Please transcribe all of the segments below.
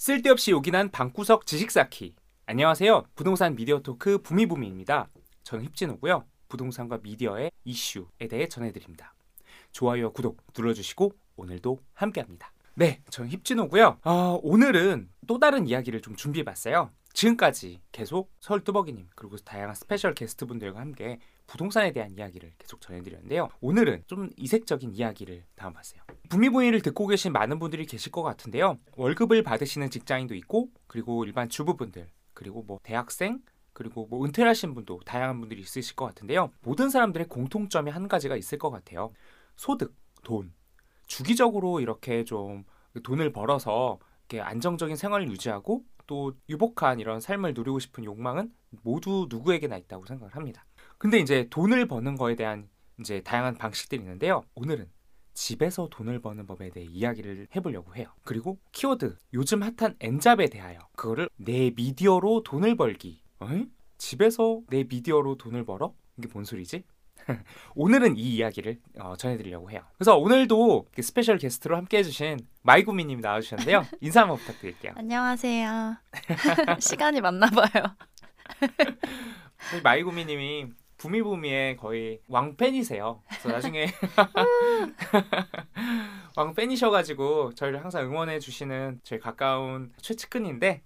쓸데없이 요긴한 방구석 지식 쌓기 안녕하세요. 부동산 미디어 토크 부미부미입니다. 저는 힙진호고요. 부동산과 미디어의 이슈에 대해 전해드립니다. 좋아요와 구독 눌러주시고 오늘도 함께합니다. 네, 저는 힙진호고요. 어, 오늘은 또 다른 이야기를 좀 준비해봤어요. 지금까지 계속 서울뚜벅이님 그리고 다양한 special guest분들과 함께 부동산에 대한 이야기를 계속 전해드렸는데요. 오늘은 좀 이색적인 이야기를 담아봤어요. 부미부인을 듣고 계신 많은 분들이 계실 것 같은데요. 월급을 받으시는 직장인도 있고 그리고 일반 주부분들 그리고 뭐 대학생 그리고 뭐 은퇴를 하신 분도 다양한 분들이 있으실 것 같은데요. 모든 사람들의 공통점이 한 가지가 있을 것 같아요. 소득, 돈. 주기적으로 이렇게 좀 돈을 벌어서 안정적인 생활을 유지하고 또 유복한 이런 삶을 누리고 싶은 욕망은 모두 누구에게나 있다고 생각을 합니다. 근데 이제 돈을 버는 거에 대한 이제 다양한 방식들이 있는데요. 오늘은 집에서 돈을 버는 법에 대해 이야기를 해보려고 해요. 그리고 키워드 요즘 핫한 N job에 대하여 그거를 내 미디어로 돈을 벌기. 어이? 집에서 내 미디어로 돈을 벌어? 이게 뭔 소리지? 오늘은 이 이야기를 어, 전해드리려고 해요. 그래서 오늘도 special guest로 함께 해주신 마이구미님 나와주셨는데요. 인사 한번 부탁드릴게요. 안녕하세요. 시간이 맞나 봐요. 마이구미님이 부미부미의 거의 왕팬이세요. 그래서 나중에 왕팬이셔가지고 저희를 항상 응원해 주시는 저희 가까운 최측근인데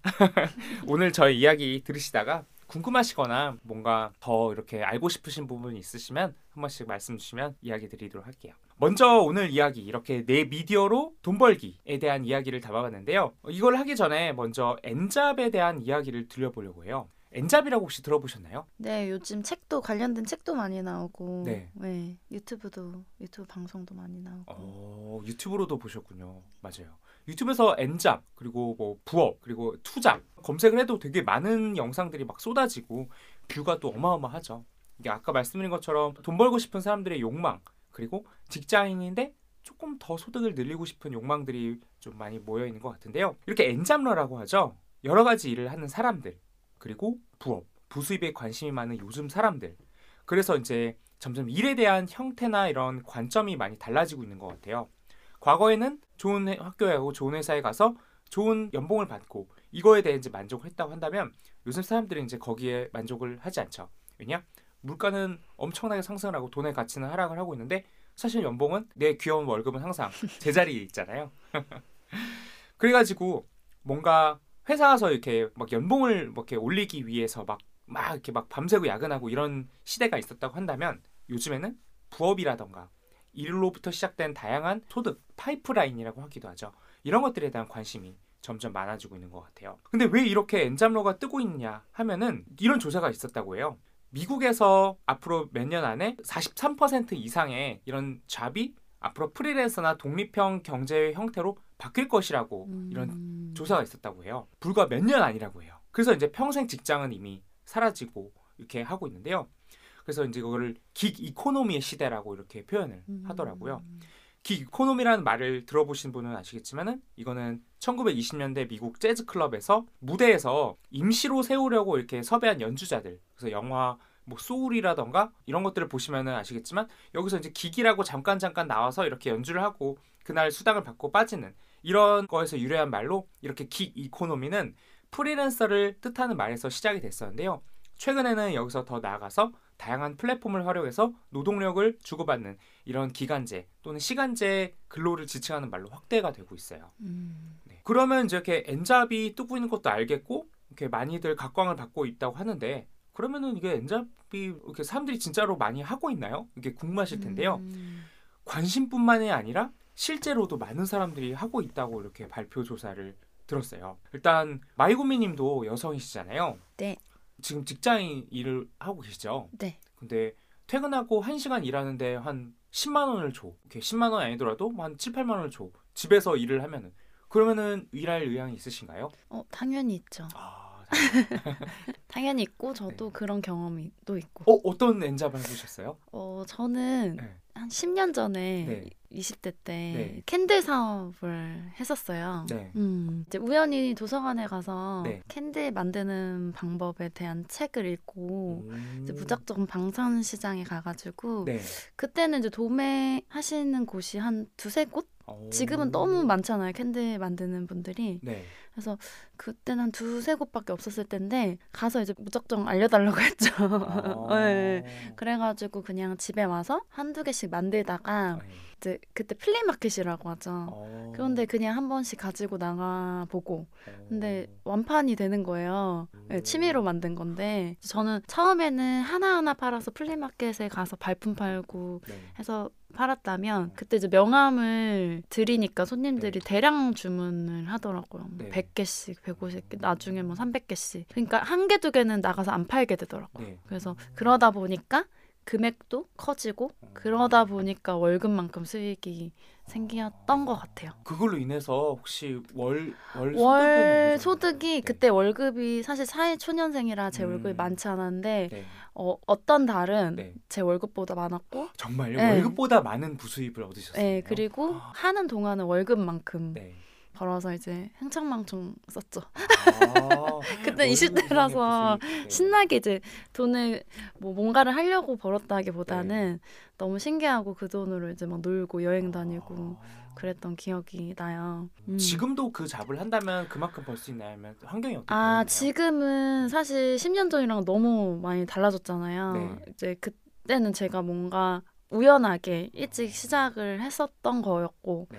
오늘 저희 이야기 들으시다가 궁금하시거나 뭔가 더 이렇게 알고 싶으신 부분이 있으시면 한 번씩 말씀 주시면 이야기 드리도록 할게요. 먼저 오늘 이야기 이렇게 내 미디어로 돈 벌기에 대한 이야기를 담아봤는데요. 이걸 하기 전에 먼저 엔잡에 대한 이야기를 들려보려고 해요. N job이라고 혹시 들어보셨나요? 네, 요즘 책도 관련된 책도 많이 나오고, 네, 네 유튜브도 유튜브 방송도 많이 나오고. 어, 유튜브로도 보셨군요. 맞아요. 유튜브에서 N job 그리고 뭐 부업 그리고 two job 검색을 해도 되게 많은 영상들이 막 쏟아지고 view가 또 어마어마하죠. 이게 아까 말씀드린 것처럼 돈 벌고 싶은 사람들의 욕망 그리고 직장인인데 조금 더 소득을 늘리고 싶은 욕망들이 좀 많이 모여 있는 것 같은데요. 이렇게 N job러라고 하죠. 여러 가지 일을 하는 사람들 그리고 부업 부수입에 관심이 많은 요즘 사람들 그래서 이제 점점 일에 대한 형태나 이런 관점이 많이 달라지고 있는 것 같아요. 과거에는 좋은 학교에 가고 좋은 회사에 가서 좋은 연봉을 받고 이거에 대해 이제 만족을 했다고 한다면 요즘 사람들은 이제 거기에 만족을 하지 않죠. 왜냐? 물가는 엄청나게 상승을 하고 돈의 가치는 하락을 하고 있는데 사실 연봉은 내 귀여운 월급은 항상 제자리에 있잖아요. 그래가지고 뭔가 회사 가서 이렇게 막 연봉을 뭐 이렇게 올리기 위해서 막, 막 이렇게 막 밤새고 야근하고 이런 시대가 있었다고 한다면 요즘에는 부업이라던가 일로부터 시작된 다양한 소득 파이프라인이라고 하기도 하죠. 이런 것들에 대한 관심이 점점 많아지고 있는 것 같아요. 근데 왜 이렇게 엔잡러가 뜨고 있냐 하면은 이런 조사가 있었다고 해요. 미국에서 앞으로 몇 년 안에 43% 이상의 이런 잡이 앞으로 프리랜서나 독립형 경제 형태로 바뀔 것이라고 음. 이런 조사가 있었다고 해요. 불과 몇 년 아니라고 해요. 그래서 이제 평생 직장은 이미 사라지고 이렇게 하고 있는데요. 그래서 이제 그거를 gig economy의 시대라고 이렇게 표현을 음. 하더라고요. gig economy라는 말을 들어보신 분은 아시겠지만은 이거는 1920년대 미국 재즈 클럽에서 무대에서 임시로 세우려고 이렇게 섭외한 연주자들 그래서 영화 뭐 소울이라던가 이런 것들을 보시면은 아시겠지만 여기서 이제 gig이라고 잠깐 잠깐 나와서 이렇게 연주를 하고 그날 수당을 받고 빠지는 이런 거에서 유래한 말로 이렇게 gig economy는 프리랜서를 뜻하는 말에서 시작이 됐었는데요. 최근에는 여기서 더 나아가서 다양한 플랫폼을 활용해서 노동력을 주고받는 이런 기간제 또는 시간제 근로를 지칭하는 말로 확대가 되고 있어요. 음. 네. 그러면 이제 이렇게 N job이 뜨고 있는 것도 알겠고 이렇게 많이들 각광을 받고 있다고 하는데 그러면은 이게 N job이 이렇게 사람들이 진짜로 많이 하고 있나요? 이게 궁금하실 텐데요. 음. 관심뿐만이 아니라 실제로도 많은 사람들이 하고 있다고 이렇게 발표 조사를 들었어요. 일단 마이구미님도 여성이시잖아요. 네. 지금 직장인 일을 하고 계시죠? 네. 근데 퇴근하고 1시간 일하는데 한 10만 원을 줘. 이렇게 10만 원 아니더라도 한 7, 8만 원을 줘. 집에서 일을 하면은 그러면은 일할 의향이 있으신가요? 어 당연히 있죠. 아, 당연히 있고 저도 네. 그런 경험이 또 있고. 어 어떤 N job을 해보셨어요? 어 저는 네. 한 10년 전에 네. 20대 때 네. candle 사업을 했었어요. 네. 음, 이제 우연히 도서관에 가서 네. candle 만드는 방법에 대한 책을 읽고 음. 이제 무작정 방산 시장에 가가지고 네. 그때는 이제 도매하시는 곳이 한 두세 곳? 어. 지금은 너무 많잖아요. candle 만드는 분들이. 네. 그래서 그때는 한 두세 곳밖에 없었을 텐데 가서 이제 무작정 알려달라고 했죠. 아. 네. 그래가지고 그냥 집에 와서 한두 개씩 만들다가 네. 이제 그때 flea market이라고 하죠. 어. 그런데 그냥 한 번씩 가지고 나가 보고 어. 근데 완판이 되는 거예요. 네, 음. 취미로 만든 건데 저는 처음에는 하나하나 팔아서 flea market에 가서 발품 팔고 네. 해서 팔았다면 그때 이제 명함을 드리니까 손님들이 대량 주문을 하더라고요. 뭐 네. 100개씩, 150개, 나중에 뭐 300개씩. 그러니까 한 개, 두 개는 나가서 안 팔게 되더라고요. 네. 그래서 그러다 보니까 금액도 커지고 그러다 보니까 월급만큼 수익이 생겼던 것 같아요. 그걸로 인해서 혹시 월, 월 월 소득이 되나요? 그때 월급이 사실 사회 초년생이라 제 월급이 음. 많지 않았는데 네. 네. 어, 어떤 달은 네. 제 월급보다 많았고 정말요? 네. 월급보다 많은 부수입을 얻으셨어요? 네, 그리고 하는 동안은 월급만큼 네. 벌어서 이제 흥청망청 썼죠. 아, 그때 월급 20대 라서 이상의 부수입. 네. 신나게 이제 돈을 뭐 뭔가를 하려고 벌었다기보다는 너무 신기하고 그 돈으로 이제 막 놀고 여행 다니고 아. 그랬던 기억이 나요. 음. 지금도 그 잡을 한다면 그만큼 벌 수 있나요? 아니면 환경이 어떻게 아 되나요? 지금은 사실 10년 전이랑 너무 많이 달라졌잖아요. 네. 이제 그때는 제가 뭔가 우연하게 일찍 시작을 했었던 거였고 네.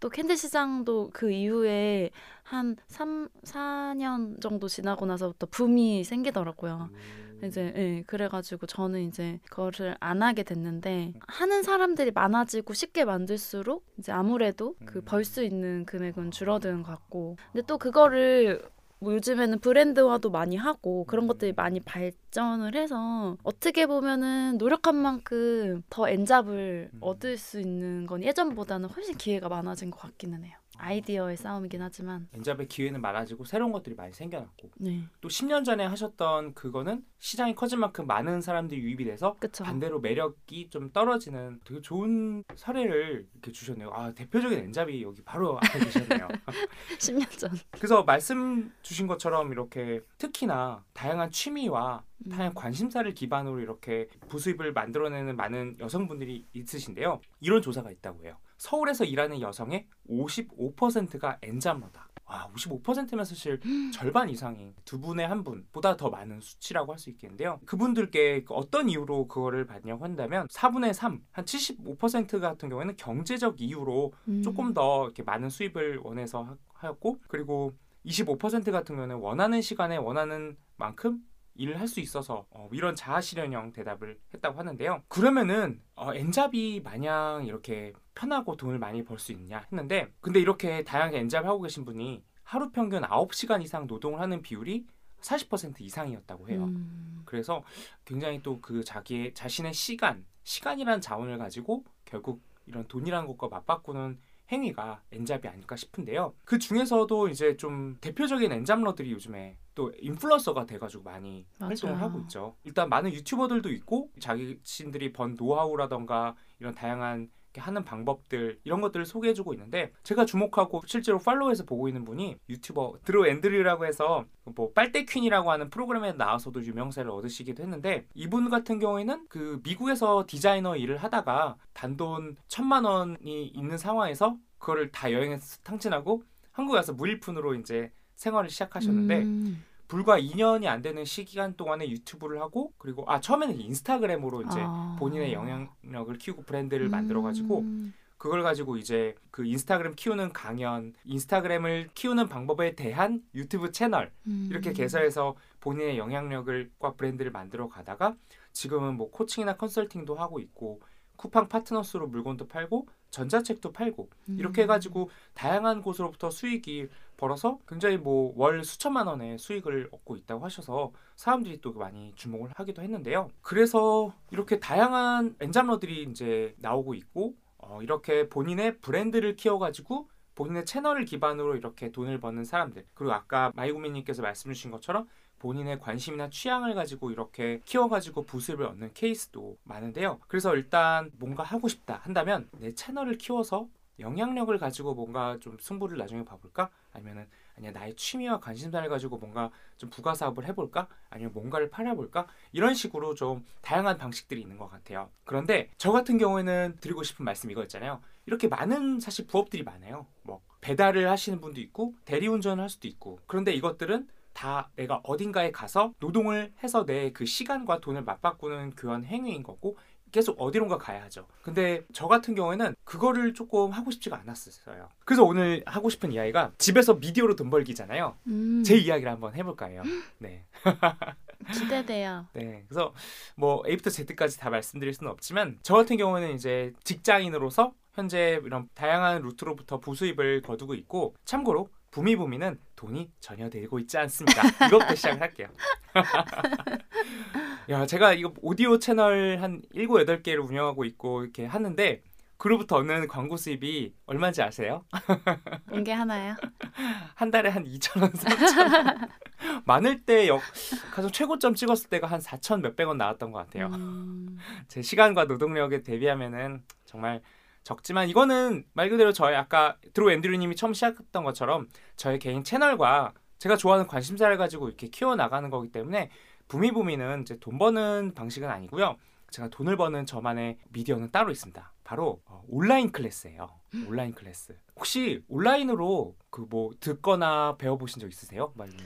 또 캔들 시장도 그 이후에 한 3, 4년 정도 지나고 나서부터 붐이 생기더라고요. 음. 이제 예, 그래가지고 저는 이제 그거를 안 하게 됐는데 하는 사람들이 많아지고 쉽게 만들수록 이제 아무래도 그 음. 벌수 있는 금액은 줄어드는 것 같고 근데 또 그거를 뭐 요즘에는 브랜드화도 많이 하고 그런 것들이 많이 발전을 해서 어떻게 보면은 노력한 만큼 더 엔잡을 음. 얻을 수 있는 건 예전보다는 훨씬 기회가 많아진 것 같기는 해요. 아이디어의 싸움이긴 하지만 엔잡의 기회는 많아지고 새로운 것들이 많이 생겨났고 네 또 10년 전에 하셨던 그거는 시장이 커진 만큼 많은 사람들이 유입이 돼서 그쵸 반대로 매력이 좀 떨어지는 되게 좋은 사례를 이렇게 주셨네요. 아 대표적인 엔잡이 여기 바로 앞에 계셨네요. 10년 전 그래서 말씀 주신 것처럼 이렇게 특히나 다양한 취미와 음. 다양한 관심사를 기반으로 이렇게 부수입을 만들어내는 많은 여성분들이 있으신데요. 이런 조사가 있다고 해요. 서울에서 일하는 여성의 55%가 엔잡러다. 와, 55%면 사실 절반 이상이 두 분의 한 분보다 더 많은 수치라고 할 수 있겠는데요. 그분들께 그 어떤 이유로 그거를 받냐고 한다면 4분의 3, 한 75% 같은 경우에는 경제적 이유로 음. 조금 더 이렇게 많은 수입을 원해서 하- 하였고 그리고 25% 같은 경우는 원하는 시간에 원하는 만큼 일을 할 수 있어서 어, 이런 자아 실현형 대답을 했다고 하는데요. 그러면은 어, 엔잡이 마냥 이렇게 편하고 돈을 많이 벌 수 있냐 했는데 근데 이렇게 다양하게 엔잡을 하고 계신 분이 하루 평균 9시간 이상 노동을 하는 비율이 40% 이상이었다고 해요. 음. 그래서 굉장히 또 그 자기의 자신의 시간, 시간이라는 자원을 가지고 결국 이런 돈이라는 것과 맞바꾸는 행위가 엔잡이 아닐까 싶은데요. 그 중에서도 이제 좀 대표적인 엔잡러들이 요즘에 또 인플루언서가 돼가지고 많이 맞아요. 활동을 하고 있죠. 일단 많은 유튜버들도 있고 자기 자신들이 번 노하우라던가 이런 다양한 하는 방법들 이런 것들을 소개해주고 있는데 제가 주목하고 실제로 팔로우해서 보고 있는 분이 유튜버 드로 앤드류라고 해서 뭐 빨대 퀸이라고 하는 프로그램에 나와서도 유명세를 얻으시기도 했는데 이분 같은 경우에는 그 미국에서 디자이너 일을 하다가 단돈 천만 원이 있는 상황에서 그거를 다 여행에서 탕진하고 한국에 와서 무일푼으로 이제 생활을 시작하셨는데 음. 불과 2년이 안 되는 시간 동안에 유튜브를 하고 그리고 아 처음에는 인스타그램으로 이제 아. 본인의 영향력을 키우고 브랜드를 만들어 가지고 음. 그걸 가지고 이제 그 인스타그램 키우는 강연, 인스타그램을 키우는 방법에 대한 유튜브 채널 음. 이렇게 개설해서 본인의 영향력을과 브랜드를 만들어 가다가 지금은 뭐 코칭이나 컨설팅도 하고 있고 쿠팡 파트너스로 물건도 팔고 전자책도 팔고 음. 이렇게 해가지고 다양한 곳으로부터 수익이 벌어서 굉장히 뭐 월 수천만 원의 수익을 얻고 있다고 하셔서 사람들이 또 많이 주목을 하기도 했는데요. 그래서 이렇게 다양한 엔잡러들이 이제 나오고 있고 어, 이렇게 본인의 브랜드를 키워가지고 본인의 채널을 기반으로 이렇게 돈을 버는 사람들 그리고 아까 마이구미님께서 말씀 주신 것처럼 본인의 관심이나 취향을 가지고 이렇게 키워가지고 부수입을 얻는 케이스도 많은데요. 그래서 일단 뭔가 하고 싶다 한다면 내 채널을 키워서 영향력을 가지고 뭔가 좀 승부를 나중에 봐볼까? 아니면은 아니야 나의 취미와 관심사를 가지고 뭔가 좀 부가 사업을 해볼까? 아니면 뭔가를 팔아볼까? 이런 식으로 좀 다양한 방식들이 있는 것 같아요. 그런데 저 같은 경우에는 드리고 싶은 말씀 이거였잖아요. 이렇게 많은 사실 부업들이 많아요. 뭐 배달을 하시는 분도 있고 대리운전을 할 수도 있고 그런데 이것들은 다 내가 어딘가에 가서 노동을 해서 내 그 시간과 돈을 맞바꾸는 교환 행위인 거고 계속 어디론가 가야 하죠. 근데 저 같은 경우에는 그거를 조금 하고 싶지가 않았었어요. 그래서 오늘 하고 싶은 이야기가 집에서 미디어로 돈 벌기잖아요. 음, 제 이야기를 한번 해볼까 해요. 네. 기대돼요. 네. 그래서 뭐 A부터 Z까지 다 말씀드릴 수는 없지만 저 같은 경우는 이제 직장인으로서 현재 이런 다양한 루트로부터 부수입을 거두고 있고 참고로 부미부미는 돈이 전혀 들고 있지 않습니다. 이것부터 시작을 할게요. 야, 제가 이거 오디오 채널 한 7, 8개를 운영하고 있고 이렇게 하는데 그로부터 얻는 광고 수입이 얼마인지 아세요? 온게 하나요? 한 달에 한 2천 원, 3천 원. 많을 때 역, 가장 최고점 찍었을 때가 한 4천 몇백 원 나왔던 것 같아요. 음, 제 시간과 노동력에 대비하면은 정말 적지만 이거는 말 그대로 저의 아까 드로 앤드류님이 처음 시작했던 것처럼 저의 개인 채널과 제가 좋아하는 관심사를 가지고 이렇게 키워 나가는 거기 때문에 부미부미는 이제 돈 버는 방식은 아니고요. 제가 돈을 버는 저만의 미디어는 따로 있습니다. 바로 어, 온라인 클래스예요. 온라인 클래스. 혹시 온라인으로 그 뭐 듣거나 배워보신 적 있으세요, 말님?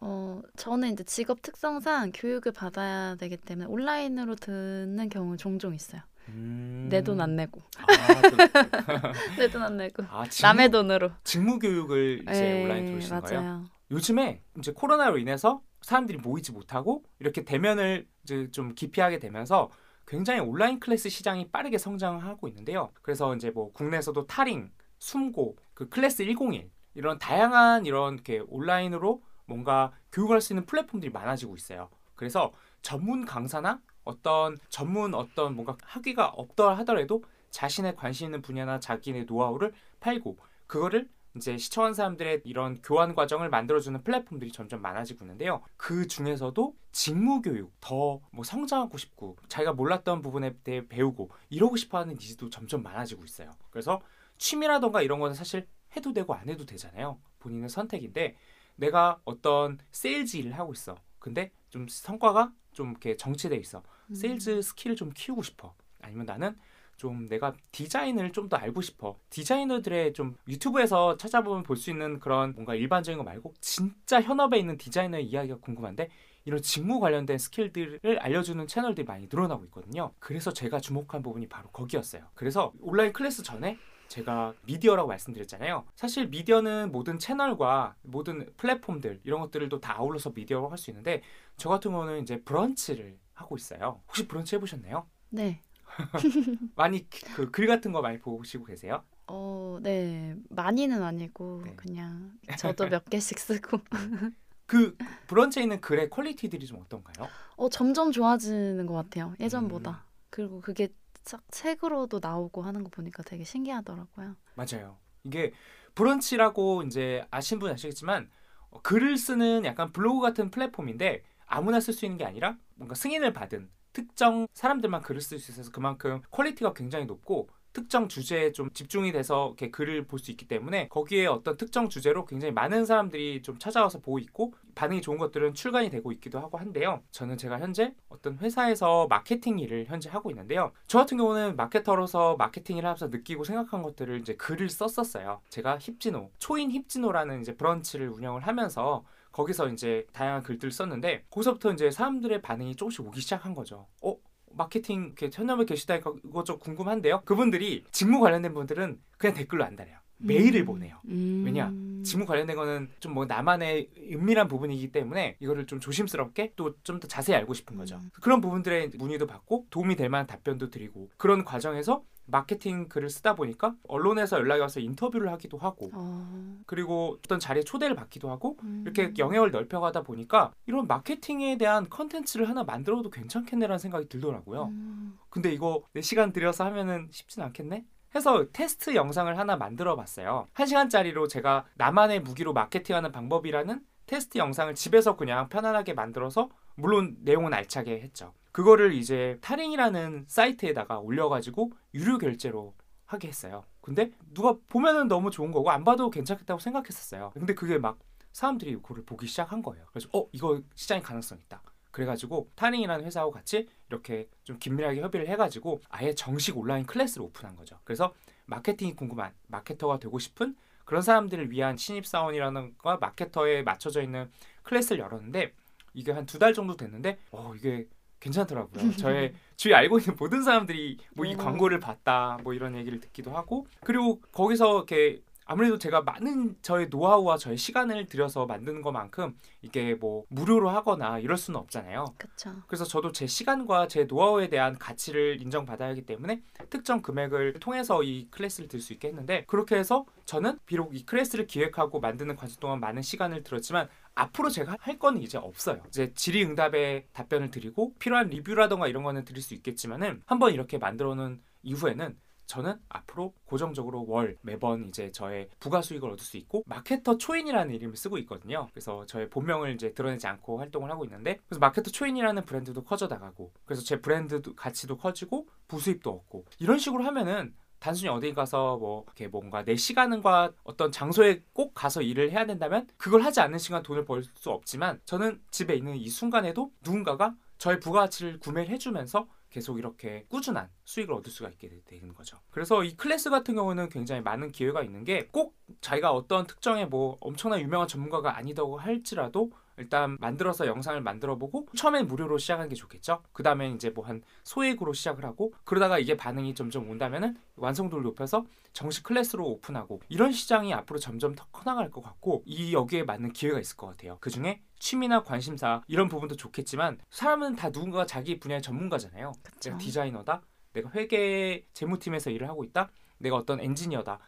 어, 저는 이제 직업 특성상 교육을 받아야 되기 때문에 온라인으로 듣는 경우 종종 있어요. 음... 내돈 안 내고. 아, 그, 내돈 안 내고. 아 직무, 남의 돈으로. 직무 교육을 이제 예, 온라인 들으시는 거예요? 요즘에 이제 코로나로 인해서 사람들이 모이지 못하고 이렇게 대면을 이제 좀 기피하게 되면서 굉장히 온라인 클래스 시장이 빠르게 성장하고 있는데요. 그래서 이제 뭐 국내에서도 탈잉, 숨고, 그 클래스 101 이런 다양한 이런 이렇게 온라인으로 뭔가 교육할 수 있는 플랫폼들이 많아지고 있어요. 그래서 전문 강사나 어떤 전문 어떤 뭔가 학위가 없다 하더라도 자신의 관심 있는 분야나 자기의 노하우를 팔고 그거를 이제 시청한 사람들의 이런 교환 과정을 만들어주는 플랫폼들이 점점 많아지고 있는데요. 그 중에서도 직무 교육 더 뭐 성장하고 싶고 자기가 몰랐던 부분에 대해 배우고 이러고 싶어하는 needs도 점점 많아지고 있어요. 그래서 취미라던가 이런 거는 사실 해도 되고 안 해도 되잖아요. 본인의 선택인데 내가 어떤 세일즈 일을 하고 있어. 근데 좀 성과가 좀 이렇게 정체돼 있어. 음. 세일즈 skill을 좀 키우고 싶어. 아니면 나는 좀 내가 디자인을 좀 더 알고 싶어. 디자이너들의 좀 유튜브에서 찾아보면 볼 수 있는 그런 뭔가 일반적인 거 말고 진짜 현업에 있는 디자이너의 이야기가 궁금한데 이런 직무 관련된 skill들을 알려주는 채널들이 많이 늘어나고 있거든요. 그래서 제가 주목한 부분이 바로 거기였어요. 그래서 온라인 클래스 전에 제가 미디어라고 말씀드렸잖아요. 사실 미디어는 모든 채널과 모든 플랫폼들 이런 것들을 또 다 아울러서 미디어로 할수 있는데 저 같은 경우는 이제 브런치를 하고 있어요. 혹시 브런치 해보셨나요? 네. 많이 그 글 같은 거 많이 보시고 계세요? 어, 네. 많이는 아니고 네. 그냥 저도 몇 개씩 쓰고. 그 브런치에 있는 글의 퀄리티들이 좀 어떤가요? 어, 점점 좋아지는 것 같아요. 예전보다. 음. 그리고 그게 싹 책으로도 나오고 하는 거 보니까 되게 신기하더라고요. 맞아요. 이게 브런치라고 이제 아신 분 아시겠지만 어, 글을 쓰는 약간 블로그 같은 플랫폼인데 아무나 쓸 수 있는 게 아니라 뭔가 승인을 받은 특정 사람들만 글을 쓸 수 있어서 그만큼 quality가 굉장히 높고 특정 주제에 좀 집중이 돼서 이렇게 글을 볼 수 있기 때문에 거기에 어떤 특정 주제로 굉장히 많은 사람들이 좀 찾아와서 보고 있고 반응이 좋은 것들은 출간이 되고 있기도 하고 한데요. 저는 제가 현재 어떤 회사에서 마케팅 일을 현재 하고 있는데요. 저 같은 경우는 마케터로서 마케팅 일을 하면서 느끼고 생각한 것들을 이제 글을 썼었어요. 제가 힙진호, 초인 힙진호라는 이제 브런치를 운영을 하면서 거기서 이제 다양한 글들을 썼는데 거기서부터 이제 사람들의 반응이 조금씩 오기 시작한 거죠. 어? 마케팅 현업에 계시다니까 이거 좀 궁금한데요. 그분들이 직무 관련된 분들은 그냥 댓글로 안 달아요. 메일을 보내요. 음. 왜냐? 직무 관련된 거는 좀 뭐 나만의 은밀한 부분이기 때문에 이거를 좀 조심스럽게 또 좀 더 자세히 알고 싶은 거죠. 음. 그런 부분들의 문의도 받고 도움이 될 만한 답변도 드리고 그런 과정에서 마케팅 글을 쓰다 보니까 언론에서 연락이 와서 인터뷰를 하기도 하고 어, 그리고 어떤 자리에 초대를 받기도 하고 음. 이렇게 영역을 넓혀가다 보니까 이런 마케팅에 대한 컨텐츠를 하나 만들어도 괜찮겠네라는 생각이 들더라고요. 음. 근데 이거 내 시간 들여서 하면은 쉽진 않겠네? 해서 테스트 영상을 하나 만들어 봤어요. 한 시간짜리로 제가 나만의 무기로 마케팅하는 방법이라는 테스트 영상을 집에서 그냥 편안하게 만들어서 물론 내용은 알차게 했죠. 그거를 이제 탈잉이라는 사이트에다가 올려가지고 유료 결제로 하게 했어요. 근데 누가 보면은 너무 좋은 거고 안 봐도 괜찮겠다고 생각했었어요. 근데 그게 막 사람들이 그걸 보기 시작한 거예요. 그래서 어 이거 시장의 가능성 있다. 그래가지고 탈잉이라는 회사하고 같이 이렇게 좀 긴밀하게 협의를 해가지고 아예 정식 온라인 클래스를 오픈한 거죠. 그래서 마케팅이 궁금한 마케터가 되고 싶은 그런 사람들을 위한 신입 사원이라는 거 마케터에 맞춰져 있는 클래스를 열었는데 이게 한 두 달 정도 됐는데 어 이게 괜찮더라고요. 저의 주위 알고 있는 모든 사람들이 뭐이 어. 광고를 봤다 뭐 이런 얘기를 듣기도 하고 그리고 거기서 이렇게 아무래도 제가 많은 저의 노하우와 저의 시간을 들여서 만드는 것만큼 이게 뭐 무료로 하거나 이럴 수는 없잖아요. 그쵸. 그래서 저도 제 시간과 제 노하우에 대한 가치를 인정받아야 하기 때문에 특정 금액을 통해서 이 클래스를 들 수 있게 했는데 그렇게 해서 저는 비록 이 클래스를 기획하고 만드는 과정 동안 많은 시간을 들었지만 앞으로 제가 할 거는 이제 없어요. 이제 질의응답에 답변을 드리고 필요한 리뷰라던가 이런 거는 드릴 수 있겠지만은 한번 이렇게 만들어 놓은 이후에는 저는 앞으로 고정적으로 월 매번 이제 저의 부가 수익을 얻을 수 있고 마케터 초인이라는 이름을 쓰고 있거든요. 그래서 저의 본명을 이제 드러내지 않고 활동을 하고 있는데 그래서 마케터 초인이라는 브랜드도 커져 나가고 그래서 제 브랜드 가치도 커지고 부수입도 얻고 이런 식으로 하면은 단순히 어디 가서 뭐 이렇게 뭔가 내 시간과 어떤 장소에 꼭 가서 일을 해야 된다면 그걸 하지 않는 시간 돈을 벌 수 없지만 저는 집에 있는 이 순간에도 누군가가 저의 부가가치를 구매를 해주면서 계속 이렇게 꾸준한 수익을 얻을 수가 있게 되- 되는 거죠. 그래서 이 클래스 같은 경우는 굉장히 많은 기회가 있는 게 꼭 자기가 어떤 특정의 뭐 엄청난 유명한 전문가가 아니다고 할지라도 일단 만들어서 영상을 만들어 보고 처음엔 무료로 시작하는 게 좋겠죠. 그 다음에 이제 뭐 한 소액으로 시작을 하고 그러다가 이게 반응이 점점 온다면은 완성도를 높여서 정식 클래스로 오픈하고 이런 시장이 앞으로 점점 더 커나갈 것 같고 이 여기에 맞는 기회가 있을 것 같아요. 그 중에 취미나 관심사 이런 부분도 좋겠지만 사람은 다 누군가가 자기 분야의 전문가잖아요. 그쵸. 내가 디자이너다. 내가 회계 재무팀에서 일을 하고 있다. 내가 어떤 엔지니어다.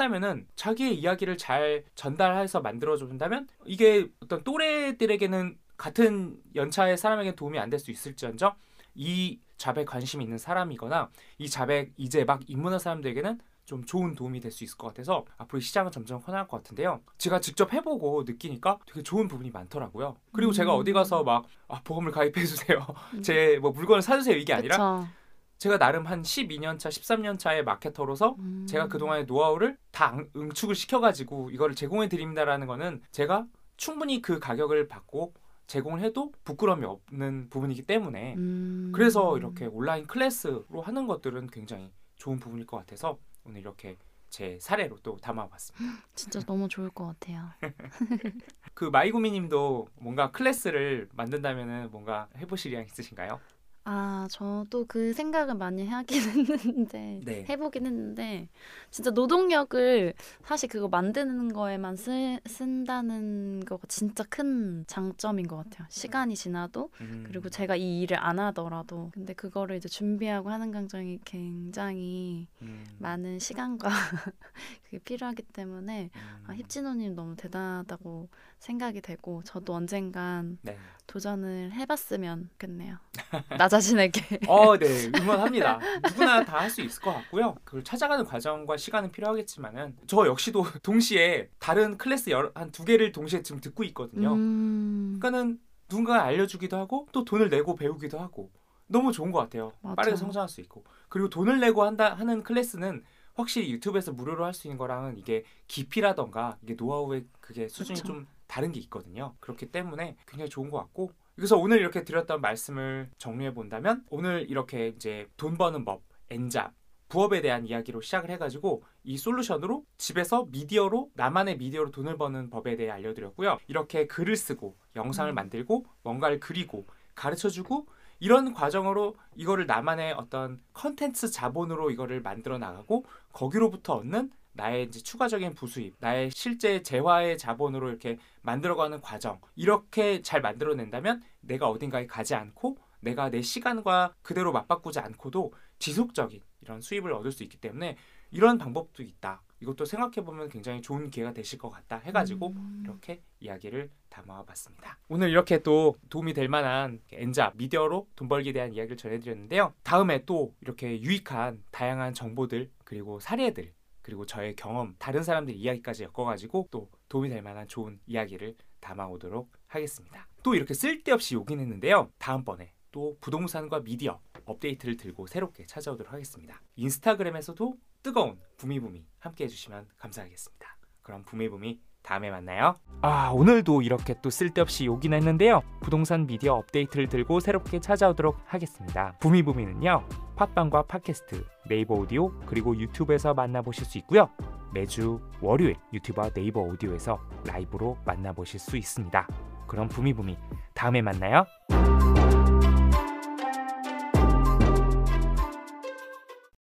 한다면은 자기의 이야기를 잘 전달해서 만들어 준다면 이게 어떤 또래들에게는 같은 연차의 사람에게 도움이 안 될 수 있을지언정 이 잡에 관심이 있는 사람이거나 이 잡에 이제 막 입문한 사람들에게는 좀 좋은 도움이 될 수 있을 것 같아서 앞으로 이 시장은 점점 커나갈 것 같은데요. 제가 직접 해보고 느끼니까 되게 좋은 부분이 많더라고요. 그리고 제가 어디 가서 막 아, 보험을 가입해 주세요. 음. 제뭐 물건을 사주세요 이게 아니라 그쵸. 제가 나름 한 12년 차, 13년 차의 마케터로서 음. 제가 그동안의 노하우를 다 응- 응축을 시켜가지고 이거를 제공해 드립니다라는 거는 제가 충분히 그 가격을 받고 제공을 해도 부끄러움이 없는 부분이기 때문에 음. 그래서 이렇게 온라인 클래스로 하는 것들은 굉장히 좋은 부분일 것 같아서 오늘 이렇게 제 사례로 또 담아봤습니다. 진짜 너무 좋을 것 같아요. 그 마이구미님도 뭔가 클래스를 만든다면은 뭔가 해보실 의향 있으신가요? 아, 저도 그 생각을 많이 하긴 했는데, 네. 해보긴 했는데, 진짜 노동력을 사실 그거 만드는 거에만 쓰, 쓴다는 거가 진짜 큰 장점인 것 같아요. 시간이 지나도, 음, 그리고 제가 이 일을 안 하더라도. 근데 그거를 이제 준비하고 하는 과정이 굉장히 음, 많은 시간과 그게 필요하기 때문에, 음, 아, 힙진호님 너무 대단하다고 생각이 되고, 저도 언젠간 네. 도전을 해봤으면 좋겠네요. 나 자신에게. 어, 네, 응원합니다. 누구나 다 할 수 있을 것 같고요. 그걸 찾아가는 과정과 시간은 필요하겠지만은 저 역시도 동시에 다른 클래스 한 두 개를 동시에 지금 듣고 있거든요. 음, 그러니까는 누군가 알려주기도 하고 또 돈을 내고 배우기도 하고 너무 좋은 것 같아요. 맞아. 빠르게 성장할 수 있고 그리고 돈을 내고 한다 하는 클래스는 확실히 유튜브에서 무료로 할 수 있는 거랑은 이게 깊이라던가 이게 노하우의 그게 수준이 그쵸. 좀 다른 게 있거든요. 그렇기 때문에 굉장히 좋은 것 같고 그래서 오늘 이렇게 드렸던 말씀을 정리해 본다면 오늘 이렇게 이제 돈 버는 법, 엔잡, 부업에 대한 이야기로 시작을 해가지고 이 솔루션으로 집에서 미디어로 나만의 미디어로 돈을 버는 법에 대해 알려드렸고요. 이렇게 글을 쓰고 영상을 음. 만들고 뭔가를 그리고 가르쳐주고 이런 과정으로 이거를 나만의 어떤 컨텐츠 자본으로 이거를 만들어 나가고 거기로부터 얻는 나의 이제 추가적인 부수입, 나의 실제 재화의 자본으로 이렇게 만들어가는 과정 이렇게 잘 만들어낸다면 내가 어딘가에 가지 않고 내가 내 시간과 그대로 맞바꾸지 않고도 지속적인 이런 수입을 얻을 수 있기 때문에 이런 방법도 있다. 이것도 생각해 보면 굉장히 좋은 기회가 되실 것 같다 해가지고 음. 이렇게 이야기를 담아봤습니다. 오늘 이렇게 또 도움이 될 만한 엔잡 미디어로 돈 벌기에 대한 이야기를 전해드렸는데요. 다음에 또 이렇게 유익한 다양한 정보들 그리고 사례들 그리고 저의 경험 다른 사람들 이야기까지 엮어가지고 또 도움이 될 만한 좋은 이야기를 담아오도록 하겠습니다. 또 이렇게 쓸데없이 욕긴 했는데요. 다음번에 또 부동산과 미디어 업데이트를 들고 새롭게 찾아오도록 하겠습니다. 인스타그램에서도 뜨거운 부미부미 함께 해주시면 감사하겠습니다. 그럼 부미부미 다음에 만나요. 아 오늘도 이렇게 또 쓸데없이 욕이나 했는데요. 부동산 미디어 업데이트를 들고 새롭게 찾아오도록 하겠습니다. 부미부미는요. 팟빵과 팟캐스트, 네이버 오디오 그리고 유튜브에서 만나보실 수 있고요. 매주 월요일 유튜브와 네이버 오디오에서 라이브로 만나보실 수 있습니다. 그럼 부미부미 다음에 만나요.